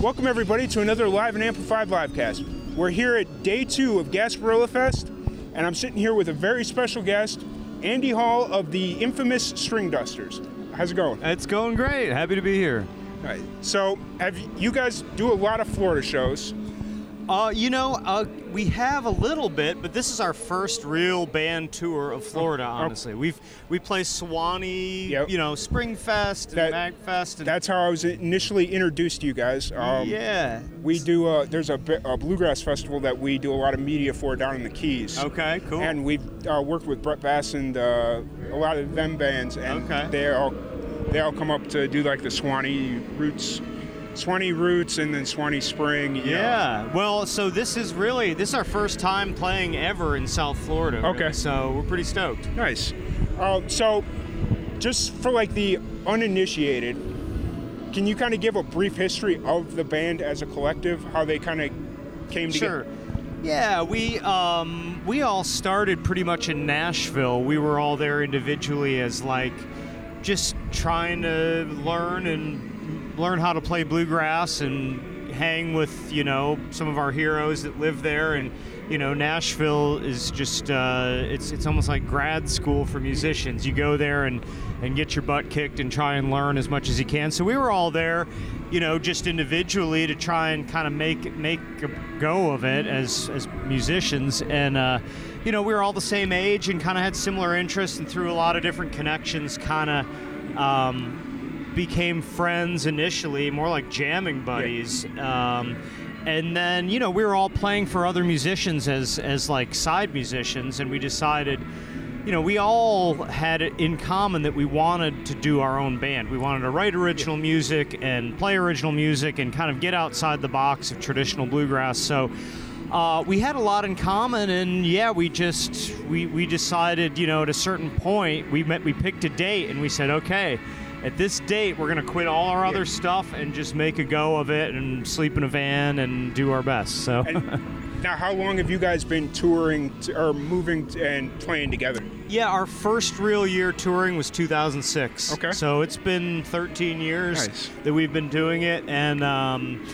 Welcome everybody to another live and amplified livecast. We're here at day two of Gasparilla Fest, and I'm sitting here with a very special guest, Andy Hall of the infamous Stringdusters. How's it going? It's going great. Happy to be here. All right. So, have you guys do a lot of Florida shows? Uh, you know, uh, we have a little bit, but this is our first real band tour of Florida. Honestly, we've we play Suwannee, Yep. you know, Springfest and That- Magfest, and That's how I was initially introduced to you guys. Um, yeah. We do. Uh, there's a, a bluegrass festival that we do a lot of media for down in the Keys. Okay, cool. And we've uh, worked with Brett Bass and uh, a lot of them bands, and Okay. they all they all come up to do like the Suwannee Roots, Suwannee Roots, and then Suwannee Spring. know. yeah. Well, so this is really this is our first time playing ever in South Florida. really, Okay. So we're pretty stoked. Nice. Um, so, just for like the uninitiated, can you kind of give a brief history of the band as a collective, how they kind of came together? Sure. Yeah, we um, we all started pretty much in Nashville. We were all there individually as like just trying to learn and learn how to play bluegrass and hang with you know some of our heroes that live there and you know Nashville is just uh, it's it's almost like grad school for musicians. You go there and and get your butt kicked and try and learn as much as you can. So we were all there, you know, just individually to try and kind of make make a go of it as as musicians and. Uh, you know, we were all the same age and kind of had similar interests, and through a lot of different connections, kind of um, became friends initially, more like jamming buddies. Um, and then, you know, we were all playing for other musicians as as like side musicians, and we decided, you know, we all had it in common that we wanted to do our own band. We wanted to write original music and play original music and kind of get outside the box of traditional bluegrass. So uh, we had a lot in common, and yeah, we just we, we decided, you know, at a certain point, we met, we picked a date, and we said, okay, at this date, we're gonna quit all our other stuff and just make a go of it, and sleep in a van and do our best. So. And now, how long have you guys been touring t or moving t- and playing together? Yeah, our first real year touring was 2006. Okay. So it's been 13 years Nice. that we've been doing it, and um,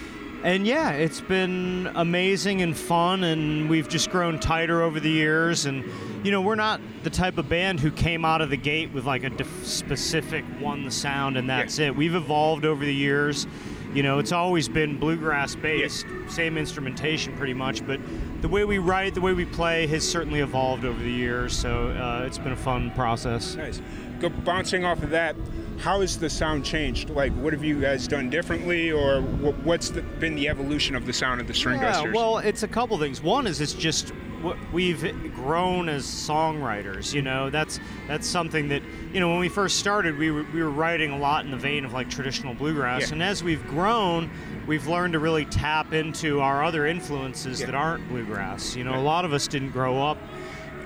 and yeah, it's been amazing and fun, and we've just grown tighter over the years. And you know, we're not the type of band who came out of the gate with like a def- specific one sound and that's Yeah. it. We've evolved over the years. You know, it's always been bluegrass based, same instrumentation pretty much, but the way we write, the way we play has certainly evolved over the years. So uh, it's been a fun process. Nice. Go bouncing off of that. How has the sound changed? Like, what have you guys done differently, or wh- what's the, been the evolution of the sound of the String Yeah, Dusters? well, it's a couple things. One is it's just what we've grown as songwriters. You know, that's that's something that you know when we first started, we were, we were writing a lot in the vein of like traditional bluegrass, Yeah. and as we've grown, we've learned to really tap into our other influences Yeah. that aren't bluegrass. You know, a lot of us didn't grow up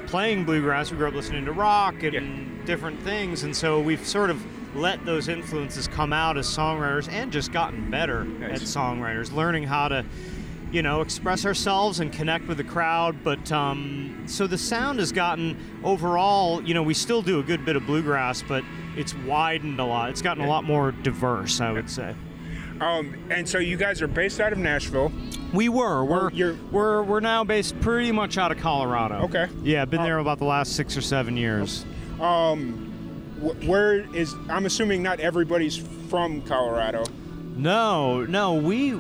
playing bluegrass. We grew up listening to rock and different things, and so we've sort of let those influences come out as songwriters and just gotten better Nice. at songwriters, learning how to, you know, express ourselves and connect with the crowd. But um, so the sound has gotten overall, you know, we still do a good bit of bluegrass, but it's widened a lot. It's gotten a lot more diverse, I would say. um, and so you guys are based out of Nashville. We were. We're you're- we're we're now based pretty much out of Colorado. Okay. Yeah, been Uh, there about the last six or seven years. Wh- Where is? I'm assuming not everybody's from Colorado. No, no, we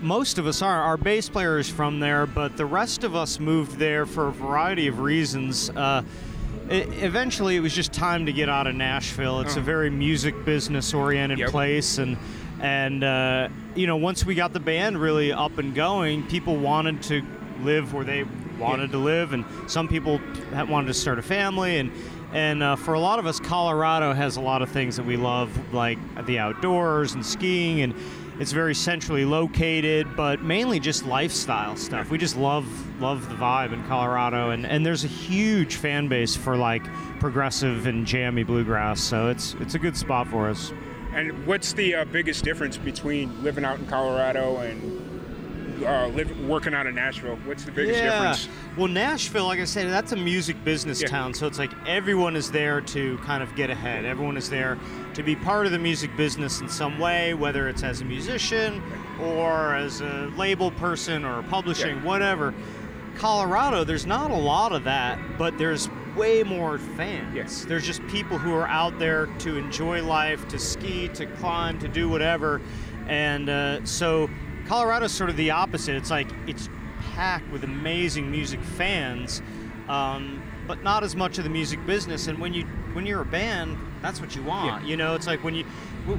most of us are. Our bass player is from there, but the rest of us moved there for a variety of reasons. Uh, e- eventually, it was just time to get out of Nashville. It's a very music business oriented Yep. place, and and uh, you know, once we got the band really up and going, people wanted to live where they wanted to live, and some people wanted to start a family, and And uh, for a lot of us, Colorado has a lot of things that we love, like the outdoors and skiing, and it's very centrally located, but mainly just lifestyle stuff. We just love love the vibe in Colorado, and, and there's a huge fan base for like progressive and jammy bluegrass, so it's it's a good spot for us. And what's the uh, biggest difference between living out in Colorado and uh, live, working out in Nashville? What's the biggest yeah. difference? Well, Nashville, like I said, that's a music business Yeah. town, so it's like everyone is there to kind of get ahead. Everyone is there to be part of the music business in some way, whether it's as a musician or as a label person or publishing, Yeah. whatever. Colorado, there's not a lot of that, but there's way more fans. Yes. There's just people who are out there to enjoy life, to ski, to climb, to do whatever. And uh, so Colorado's sort of the opposite. It's like it's packed with amazing music fans, um, but not as much of the music business. And when you when you're a band, that's what you want. Yeah. You know, it's like when you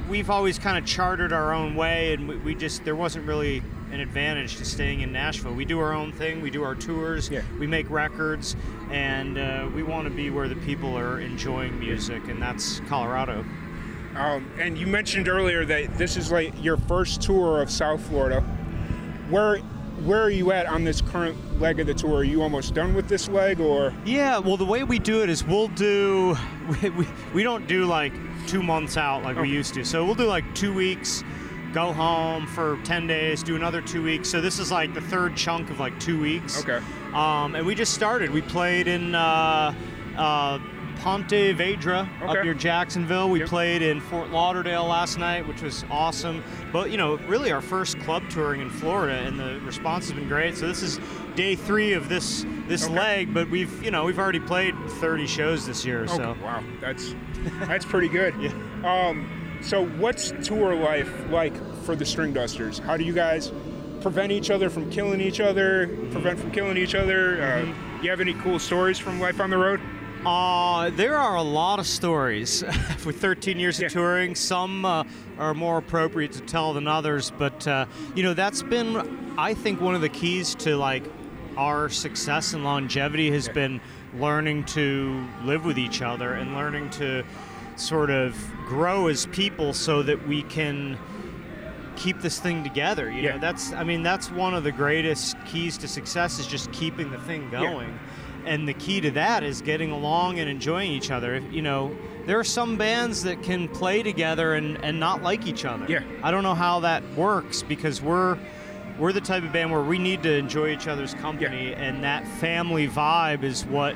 we've always kind of chartered our own way, and we, we just there wasn't really an advantage to staying in Nashville. We do our own thing. We do our tours. Yeah. We make records, and uh, we want to be where the people are enjoying music, and that's Colorado. Um, and you mentioned earlier that this is like your first tour of South Florida. Where where are you at on this current leg of the tour? Are you almost done with this leg, or Yeah, well, the way we do it is we'll do, we, we, we don't do like two months out like we used to. So we'll do like two weeks, go home for 10 days, do another two weeks. So this is like the third chunk of like two weeks. Okay. Um, and we just started. We played in uh, uh, Ponte Vedra Okay. up near Jacksonville. We Yep. played in Fort Lauderdale last night, which was awesome. But you know, really our first club touring in Florida, and the response has been great. So this is day three of this this Okay. leg, but we've you know we've already played 30 shows this year. Okay, So wow, that's that's pretty good. Yeah. Um, so what's tour life like for the Stringdusters? How do you guys prevent each other from killing each other? Prevent from killing each other? Uh, Mm-hmm. you have any cool stories from life on the road? Uh, there are a lot of stories with 13 years of touring. Some uh, are more appropriate to tell than others, but uh, you know that's been, I think, one of the keys to like our success and longevity has been learning to live with each other and learning to sort of grow as people so that we can keep this thing together. You Yeah. know, that's I mean that's one of the greatest keys to success is just keeping the thing Yeah. And the key to that is getting along and enjoying each other. If- You know, there are some bands that can play together and, and not like each other. Yeah. I don't know how that works because we're we're the type of band where we need to enjoy each other's company and that family vibe is what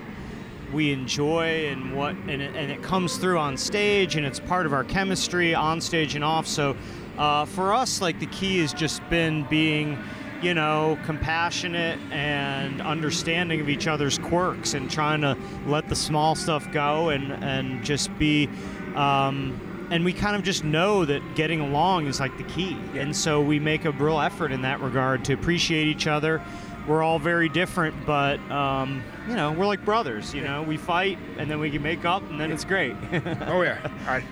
we enjoy and what and it, and it comes through on stage and it's part of our chemistry on stage and off so uh, for us like the key has just been being you know compassionate and understanding of each other's quirks and trying to let the small stuff go and and just be um, and we kind of just know that getting along is like the key and so we make a real effort in that regard to appreciate each other we're all very different, but um, you know, we're like brothers. You know, we fight and then we can make up, and then it's great. Oh yeah.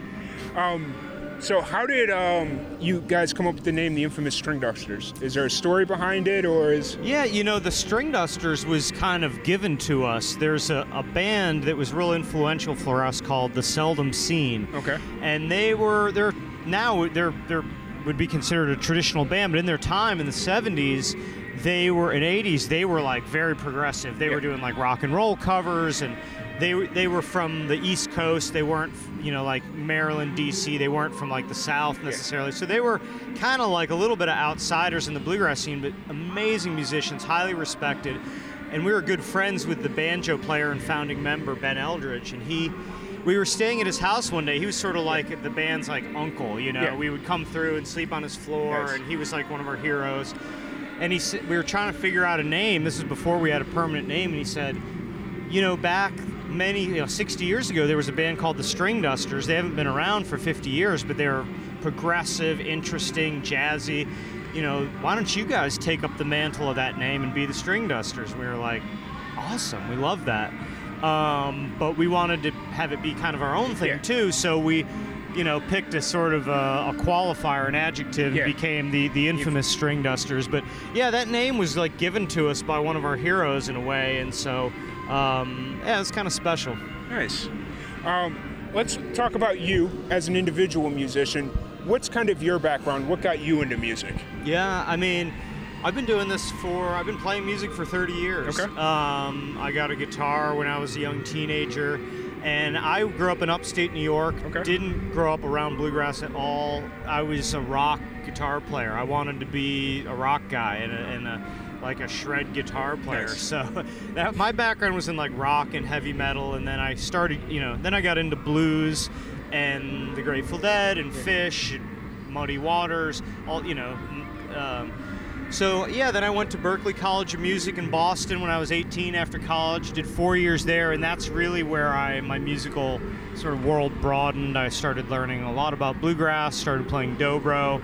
I, um, so how did um, you guys come up with the name, the infamous Stringdusters? Is there a story behind it, or is yeah, you know, the Stringdusters was kind of given to us. There's a, a band that was real influential for us called the Seldom Scene. okay? and they were they're now they're they're would be considered a traditional band, but in their time in the 70s, they were in 80s they were like very progressive. They were doing like rock and roll covers and they they were from the East Coast. They weren't you know like Maryland, D.C. They weren't from like the South necessarily. So they were kind of like a little bit of outsiders in the bluegrass scene, but amazing musicians, highly respected. And we were good friends with the banjo player and founding member Ben Eldridge, and he we were staying at his house one day. He was sort of like the band's like uncle, you know. Yeah. We would come through and sleep on his floor, Nice. and he was like one of our heroes. And he said we were trying to figure out a name. This was before we had a permanent name, and he said, you know, back many, you know, 60 years ago, there was a band called the String Dusters. They haven't been around for 50 years, but they're progressive, interesting, jazzy. You know, why don't you guys take up the mantle of that name and be the Stringdusters? We were like, awesome, we love that. Um, but we wanted to have it be kind of our own thing Yeah. too, so we, you know, picked a sort of a, a qualifier, an adjective, Yeah. became the the infamous Stringdusters. But yeah, that name was like given to us by one of our heroes in a way, and so um, yeah, it's kind of special. Nice. Um, let's talk about you as an individual musician. What's kind of your background? What got you into music? Yeah, I mean, I've been doing this for, I've been playing music for 30 years. Okay. Um, I got a guitar when I was a young teenager, and I grew up in upstate New York. Okay. Didn't grow up around bluegrass at all. I was a rock guitar player. I wanted to be a rock guy and a, and a like a shred guitar player. Nice. So that my background was in like rock and heavy metal, and then I started, you know, then I got into blues and the Grateful Dead and Phish and Muddy Waters, all you know. Um, so yeah, then I went to Berklee College of Music in Boston when I was 18 after college. Did four years there, and that's really where I my musical sort of world broadened. I started learning a lot about bluegrass. Started playing dobro.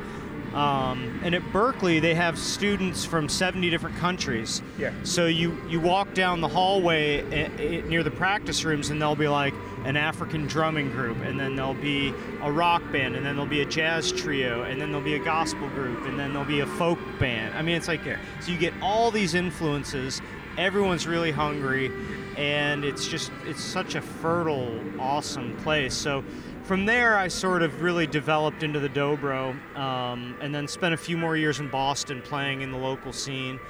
Um, and at Berklee, they have students from 70 different countries. Yeah. So you you walk down the hallway eh, eh, near the practice rooms, and there'll be like an African drumming group, and then there'll be a rock band, and then there'll be a jazz trio, and then there'll be a gospel group, and then there'll be a folk band. I mean, it's like so you get all these influences. Everyone's really hungry, and it's just it's such a fertile, awesome place. So from there, I sort of really developed into the dobro, um, and then spent a few more years in Boston playing in the local scene,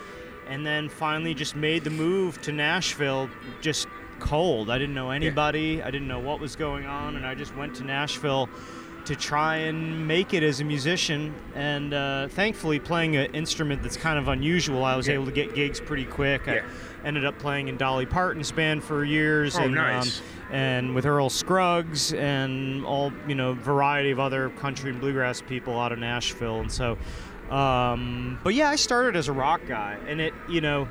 and then finally just made the move to Nashville, just cold. I didn't know anybody, I didn't know what was going on, and I just went to Nashville to try and make it as a musician. And uh, thankfully, playing an instrument that's kind of unusual, I was Yeah. able to get gigs pretty quick. Yeah. I ended up playing in Dolly Parton's band for years. Oh, and, nice. Um, and with Earl Scruggs and all you know variety of other country and bluegrass people out of Nashville and so um, but yeah I started as a rock guy and it you know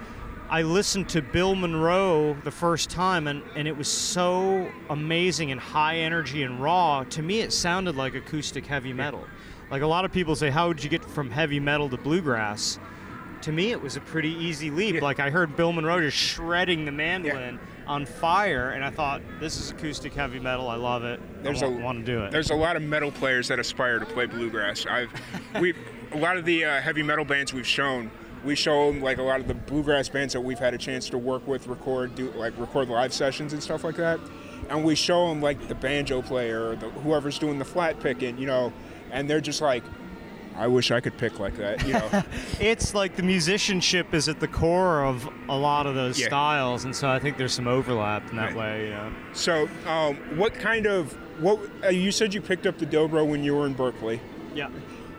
I listened to Bill Monroe the first time and, and it was so amazing and high energy and raw. To me it sounded like acoustic heavy metal. Like a lot of people say how would you get from heavy metal to bluegrass? To me it was a pretty easy leap. Yeah. like I heard Bill Monroe just shredding the mandolin on fire and I thought this is acoustic heavy metal. I love it. There's I a- want to do it. There's a lot of metal players that aspire to play bluegrass. I've we a lot of the uh, heavy metal bands we've shown. We show 'em, like a lot of the bluegrass bands that we've had a chance to work with, record, do like record live sessions and stuff like that. And we show them like the banjo player or the, whoever's doing the flat picking, you know, and they're just like, I wish I could pick like that, you know. it's like the musicianship is at the core of a lot of those Yeah. styles and so I think there's some overlap in that Right. way you know so, um, what kind of what uh, you said you picked up the dobro when you were in Berklee? yeah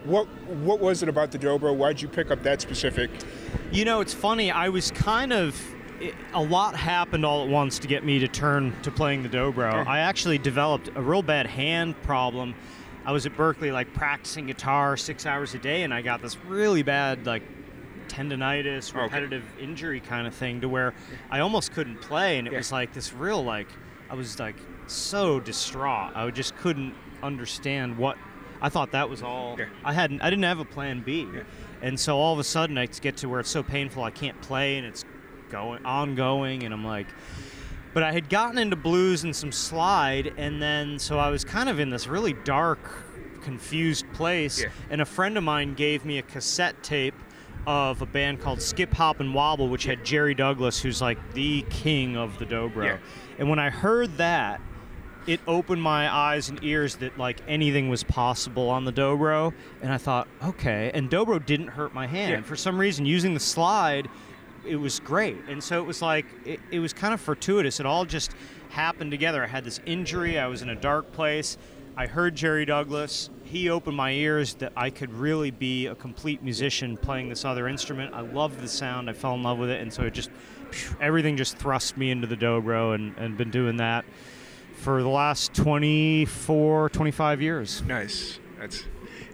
What what was it about the dobro? Why'd you pick up that specific? You know, it's funny. I was kind of. It, a lot happened all at once to get me to turn to playing the dobro. Okay. I actually developed a real bad hand problem. I was at Berklee, like practicing guitar six hours a day, and I got this really bad, like, tendonitis, Okay. repetitive injury kind of thing, to where I almost couldn't play, and it Yeah. was like this real, like, I was like so distraught. I just couldn't understand what. I thought that was all. Yeah. I hadn't. I didn't have a plan B. Yeah. And so all of a sudden I get to where it's so painful I can't play and it's going ongoing and I'm like but I had gotten into blues and some slide and then so I was kind of in this really dark confused place Yeah. and a friend of mine gave me a cassette tape of a band called Skip Hop and Wobble which had Jerry Douglas who's like the king of the dobro. And when I heard that it opened my eyes and ears that like anything was possible on the dobro and i thought okay and dobro didn't hurt my hand. Yeah. for some reason using the slide it was great. And so it was like it, it was kind of fortuitous. It all just happened together. I had this injury. I was in a dark place. I heard jerry douglas. He opened my ears that i could really be a complete musician playing this other instrument. I loved the sound. I fell in love with it. And so it just everything just thrust me into the dobro and, and been doing that for the last 24, 25 years. Nice. That's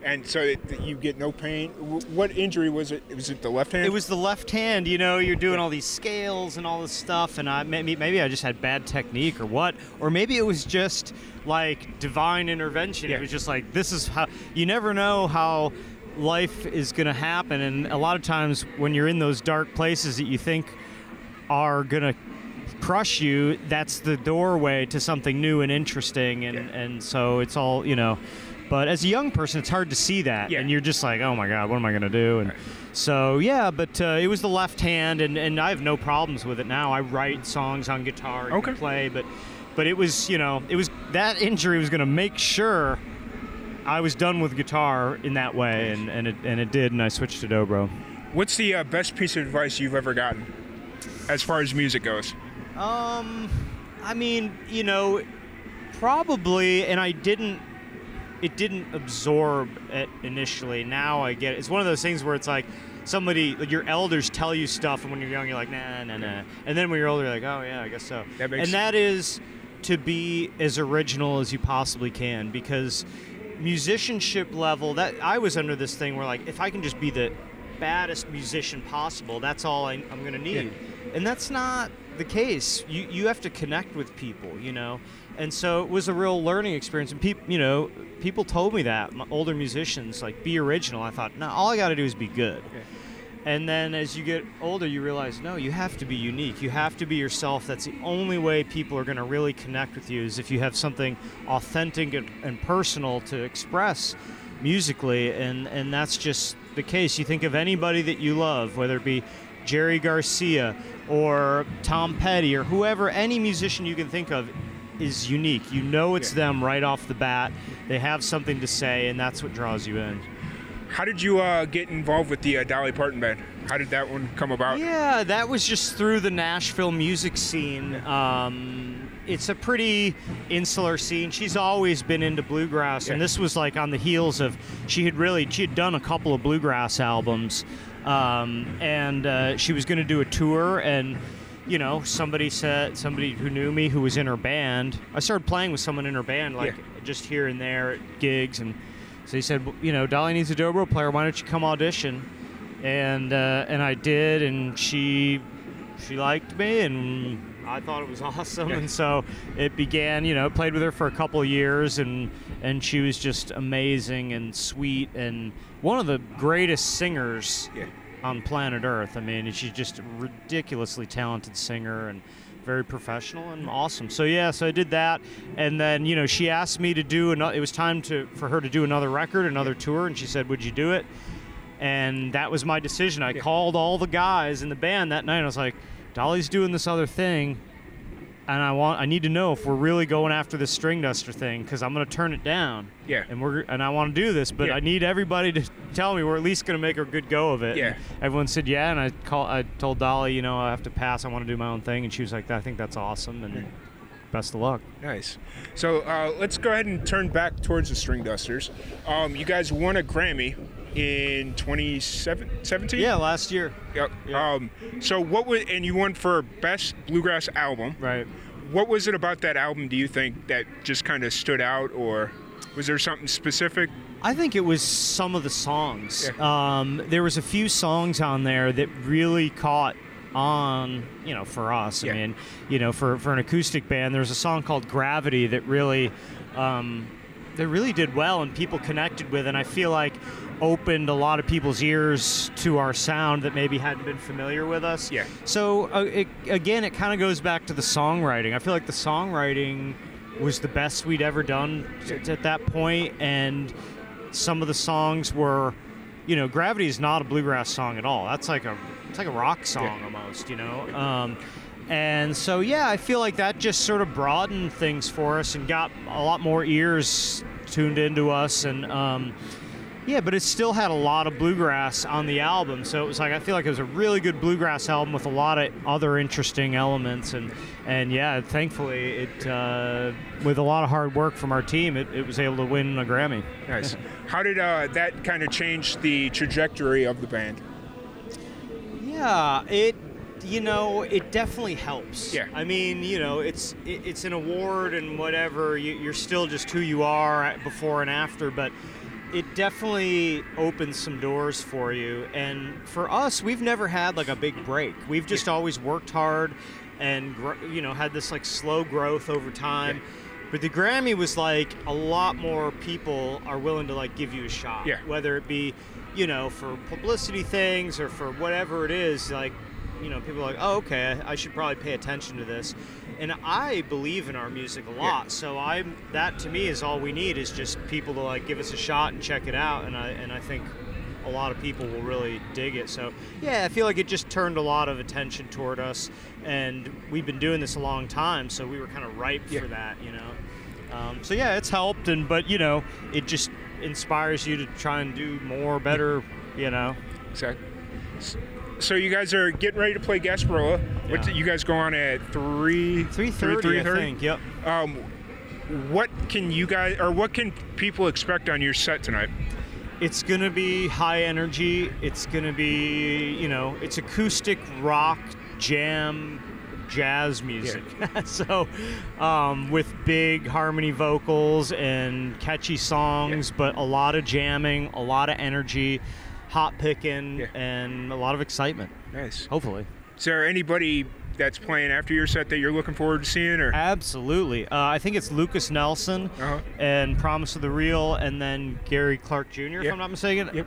and so it, you get no pain. What injury was it? Was it the left hand? It was the left hand, you know, you're doing all these scales and all this stuff, and I maybe, maybe I just had bad technique or what, or maybe it was just like divine intervention. Yeah. It was just like, this is how, you never know how life is going to happen, and a lot of times when you're in those dark places that you think are going to crush you, that's the doorway to something new and interesting, and, Yeah. and so it's all, you know. But as a young person, it's hard to see that, Yeah. and you're just like, oh my god, what am I going to do? And so yeah, but uh, it was the left hand, and, and I have no problems with it now. I write songs on guitar, and Okay. play, but but it was you know it was that injury was going to make sure I was done with guitar in that way, and and it and it did, and I switched to dobro. What's the uh, best piece of advice you've ever gotten, as far as music goes? Um, I mean, you know, probably, and I didn't. It didn't absorb it initially. Now I get it. It's one of those things where it's like somebody, like your elders tell you stuff, and when you're young, you're like, nah, nah, nah. And then when you're older, you're like, oh yeah, I guess so. That and that is to be as original as you possibly can because musicianship level that I was under this thing where like if I can just be the baddest musician possible, that's all I, am going to need. And that's not the case. You you have to connect with people, you know. And so it was a real learning experience. And people, you know, people told me that my older musicians like be original. I thought, no, all I got to do is be good. And then as you get older, you realize, no, you have to be unique. You have to be yourself. That's the only way people are going to really connect with you is if you have something authentic and, and personal to express musically. And, and that's just the case. You think of anybody that you love, whether it be Jerry Garcia or Tom Petty or whoever, any musician you can think of is unique. You know it's Yeah. them right off the bat. They have something to say, and that's what draws you in. How did you uh, get involved with the uh, Dolly Parton band? How did that one come about? Yeah, that was just through the Nashville music scene. Um, it's a pretty insular scene. She's always been into bluegrass, and this was like on the heels of she had really she had done a couple of bluegrass albums, um, and uh, she was going to do a tour and. You know, somebody said somebody who knew me who was in her band. I started playing with someone in her band, like Yeah. just here and there at gigs, and so he said, you know, Dolly needs a dobro player. Why don't you come audition? And uh, and I did, and she she liked me, and I thought it was awesome. And so it began. You know, played with her for a couple of years, and and she was just amazing and sweet, and one of the greatest singers Yeah. on planet Earth. I mean, she's just a ridiculously talented singer and very professional and awesome. So yeah, so I did that, and then you know she asked me to do another. It was time to for her to do another record, another tour, and she said, "Would you do it?" And that was my decision. I Yeah. called all the guys in the band that night. And I was like, "Dolly's doing this other thing." And I want, I need to know if we're really going after this string duster thing because I'm going to turn it down. Yeah. And we're, and I want to do this, but Yeah. I need everybody to tell me we're at least going to make a good go of it. Yeah. And everyone said yeah, and I call, I told Dolly, you know, I have to pass. I want to do my own thing, and she was like, I think that's awesome, and best of luck. Nice. So uh, let's go ahead and turn back towards the String Dusters. Um, you guys won a Grammy in 2017. Yeah, last year. Yep. Yeah. Um, so what was and you won for best bluegrass album. Right. What was it about that album? Do you think that just kind of stood out, or was there something specific? I think it was some of the songs. Yeah. Um, there was a few songs on there that really caught on, you know, for us. Yeah. I mean, you know, for, for an acoustic band, there was a song called Gravity that really, um, that really did well and people connected with, and I feel like opened a lot of people's ears to our sound that maybe hadn't been familiar with us. Yeah. So uh, it, again, it kind of goes back to the songwriting. I feel like the songwriting was the best we'd ever done t- at that point, and some of the songs were, you know, Gravity is not a bluegrass song at all. That's like a it's like a rock song Yeah. almost, you know. Um, and so yeah, I feel like that just sort of broadened things for us and got a lot more ears tuned into us and. Um, yeah, but it still had a lot of bluegrass on the album, so it was like I feel like it was a really good bluegrass album with a lot of other interesting elements, and and yeah, thankfully it uh, with a lot of hard work from our team, it, it was able to win a Grammy. Nice. How did uh, that kind of change the trajectory of the band? Yeah, it you know it definitely helps. Yeah. I mean, you know, it's it, it's an award and whatever. You, you're still just who you are uh, before and after, but it definitely opens some doors for you. And for us, we've never had like a big break. We've just always worked hard and you know had this like slow growth over time. Yeah. But the Grammy was like a lot more people are willing to like give you a shot. Yeah. Whether it be, you know, for publicity things or for whatever it is, like, you know, people are like, oh, okay, I should probably pay attention to this. And I believe in our music a lot, so I'm that to me is all we need is just people to like give us a shot and check it out. And I and I think a lot of people will really dig it. So yeah, I feel like it just turned a lot of attention toward us, and we've been doing this a long time, so we were kind of ripe Yeah. for that, you know. Um, so yeah, it's helped, and but you know, it just inspires you to try and do more, better, you know. Exactly. So you guys are getting ready to play Gasparilla. Yeah. it, you guys go on at three? Three thirty, I 3:30? think. Yep. Um, what can you guys, or what can people expect on your set tonight? It's gonna be high energy. It's gonna be, you know, it's acoustic rock, jam, jazz music. Yeah. so, um, with big harmony vocals and catchy songs, but a lot of jamming, a lot of energy, hot picking, Yeah. and a lot of excitement. Nice. Hopefully. Is there anybody that's playing after your set that you're looking forward to seeing, or? Absolutely. Uh, I think it's Lukas Nelson Uh-huh. and Promise of the Real, and then Gary Clark Jr. If I'm not mistaken. Yep.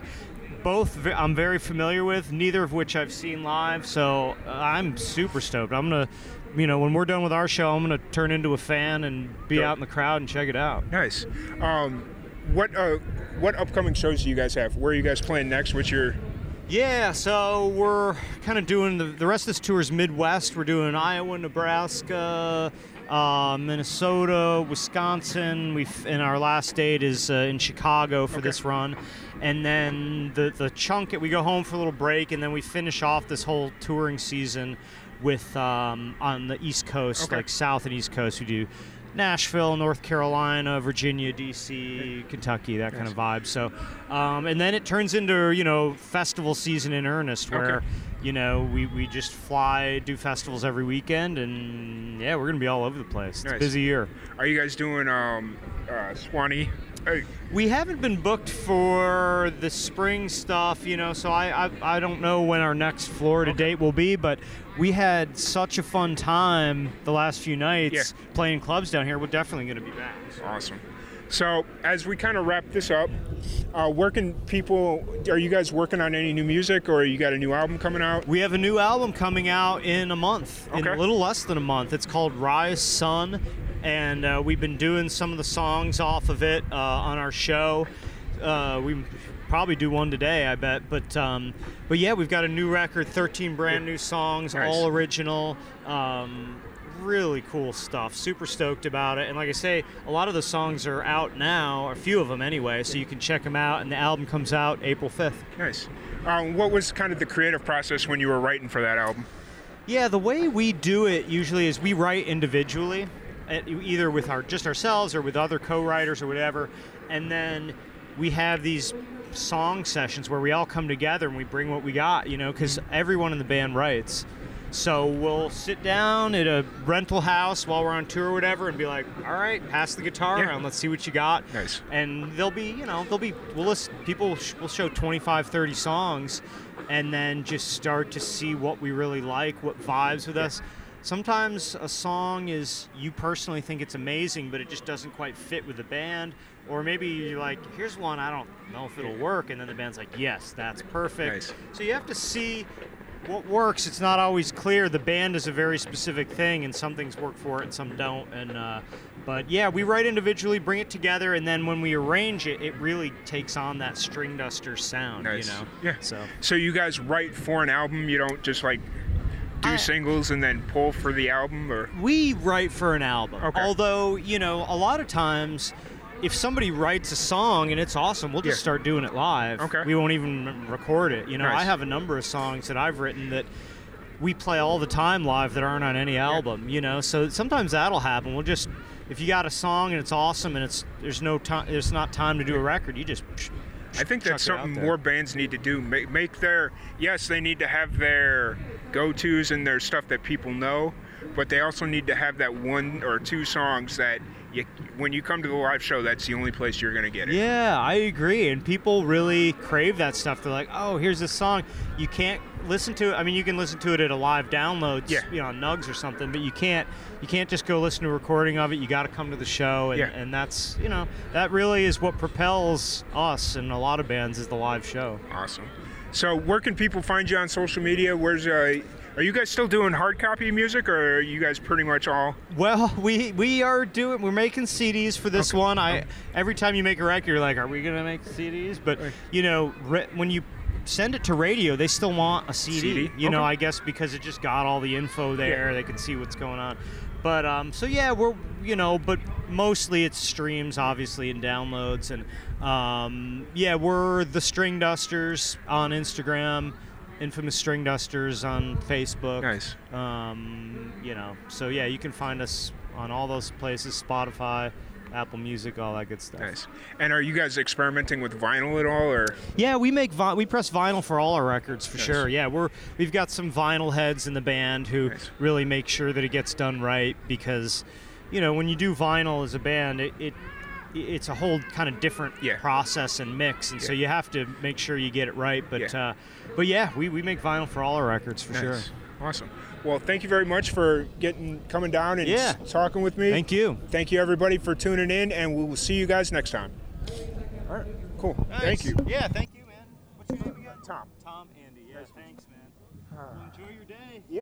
Both I'm very familiar with, neither of which I've seen live. So I'm super stoked. I'm gonna, you know, when we're done with our show, I'm gonna turn into a fan and be Dope. out in the crowd and check it out. Nice. Um, what uh, what upcoming shows do you guys have? Where are you guys playing next? What's your Yeah, so we're kind of doing the, the rest of this tour is Midwest. We're doing Iowa, Nebraska, uh, Minnesota, Wisconsin. We and our last date is uh, in Chicago for Okay. this run, and then the the chunk we go home for a little break, and then we finish off this whole touring season with um, on the East Coast, Okay. like South and East Coast. We do. Nashville, North Carolina, Virginia, D.C., Kentucky, that kind of vibe. So, um, and then it turns into you know festival season in earnest, where Okay. you know we, we just fly, do festivals every weekend, and yeah, we're gonna be all over the place. It's Nice. a busy year. Are you guys doing um, uh, Suwannee? Uh, We haven't been booked for the spring stuff, you know, so I, I, I don't know when our next Florida date will be, but we had such a fun time the last few nights Yeah. playing clubs down here. We're definitely going to be back. Awesome. So as we kind of wrap this up, uh, where can people? Are you guys working on any new music, or you got a new album coming out? We have a new album coming out in a month, in a little less than a month. It's called Rise Sun, and uh, we've been doing some of the songs off of it uh, on our show. Uh, we probably do one today, I bet. But um, but yeah, we've got a new record, 13 brand new songs, Nice. all original. Um, really cool stuff. Super stoked about it. And like I say, a lot of the songs are out now, a few of them anyway, so you can check them out. And the album comes out April 5th. Nice. Um, what was kind of the creative process when you were writing for that album? Yeah, the way we do it usually is we write individually, Uh, either with our just ourselves or with other co-writers or whatever, and then we have these song sessions where we all come together and we bring what we got, you know, because everyone in the band writes. So we'll sit down at a rental house while we're on tour or whatever and be like, all right, pass the guitar Yeah. around, let's see what you got. Nice. And there'll be, you know, there'll be, we'll list, people sh- will show 25, 30 songs and then just start to see what we really like, what vibes with us. Sometimes a song is, you personally think it's amazing, but it just doesn't quite fit with the band. Or maybe you're like, here's one, I don't know if it'll work. And then the band's like, yes, that's perfect. Nice. So you have to see what works. It's not always clear. The band is a very specific thing, and some things work for it and some don't. And uh, but yeah, we write individually, bring it together, and then when we arrange it, it really takes on that string duster sound. Nice. You know. Yeah. So So you guys write for an album. You don't just like do I- singles and then pull for the album, or we write for an album. Okay. Although you know, a lot of times. If somebody writes a song and it's awesome, we'll just Yeah. start doing it live. Okay. We won't even record it. You know, Nice. I have a number of songs that I've written that we play all the time live that aren't on any album, you know. So sometimes that'll happen. We'll just if you got a song and it's awesome and it's there's no time there's not time to do a record, you just I think that's chuck it out something more bands need to do. Make, make their yes, they need to have their go-tos and their stuff that people know, but they also need to have that one or two songs that you, when you come to the live show, that's the only place you're gonna get it. Yeah, I agree. And people really crave that stuff. They're like, "Oh, here's this song. You can't listen to it. I mean, you can listen to it at a live download, Yeah. you know, on Nugs or something, but you can't you can't just go listen to a recording of it. You got to come to the show and, Yeah. and that's, you know, that really is what propels us and a lot of bands is the live show. Awesome. So where can people find you on social media? Where's uh, Are you guys still doing hard copy music, or are you guys pretty much all? Well, we we are doing we're making CDs for this Okay. one. I every time you make a record, you're like, are we gonna make CDs? But you know, re- when you send it to radio, they still want a CD. CD? You know, I guess because it just got all the info there, they can see what's going on. But um, so yeah, we're you know, but mostly it's streams, obviously, and downloads, and um, yeah, we're the Stringdusters on Instagram, Infamous Stringdusters on Facebook. Nice. Um, you know, so yeah, you can find us on all those places: Spotify, Apple Music, all that good stuff. Nice. And are you guys experimenting with vinyl at all, or? Yeah, we make vi- we press vinyl for all our records for Nice. sure. Yeah, we're we've got some vinyl heads in the band who Nice. really make sure that it gets done right because, you know, when you do vinyl as a band, it. it it's a whole kind of different Yeah. process and mix, and so you have to make sure you get it right. But, Yeah. uh, but yeah, we, we make vinyl for all our records for sure. Awesome. Well, thank you very much for getting coming down and Yeah. talking with me. Thank you. Thank you everybody for tuning in, and we will see you guys next time. All right. Cool. Thank you. Yeah, thank you, man.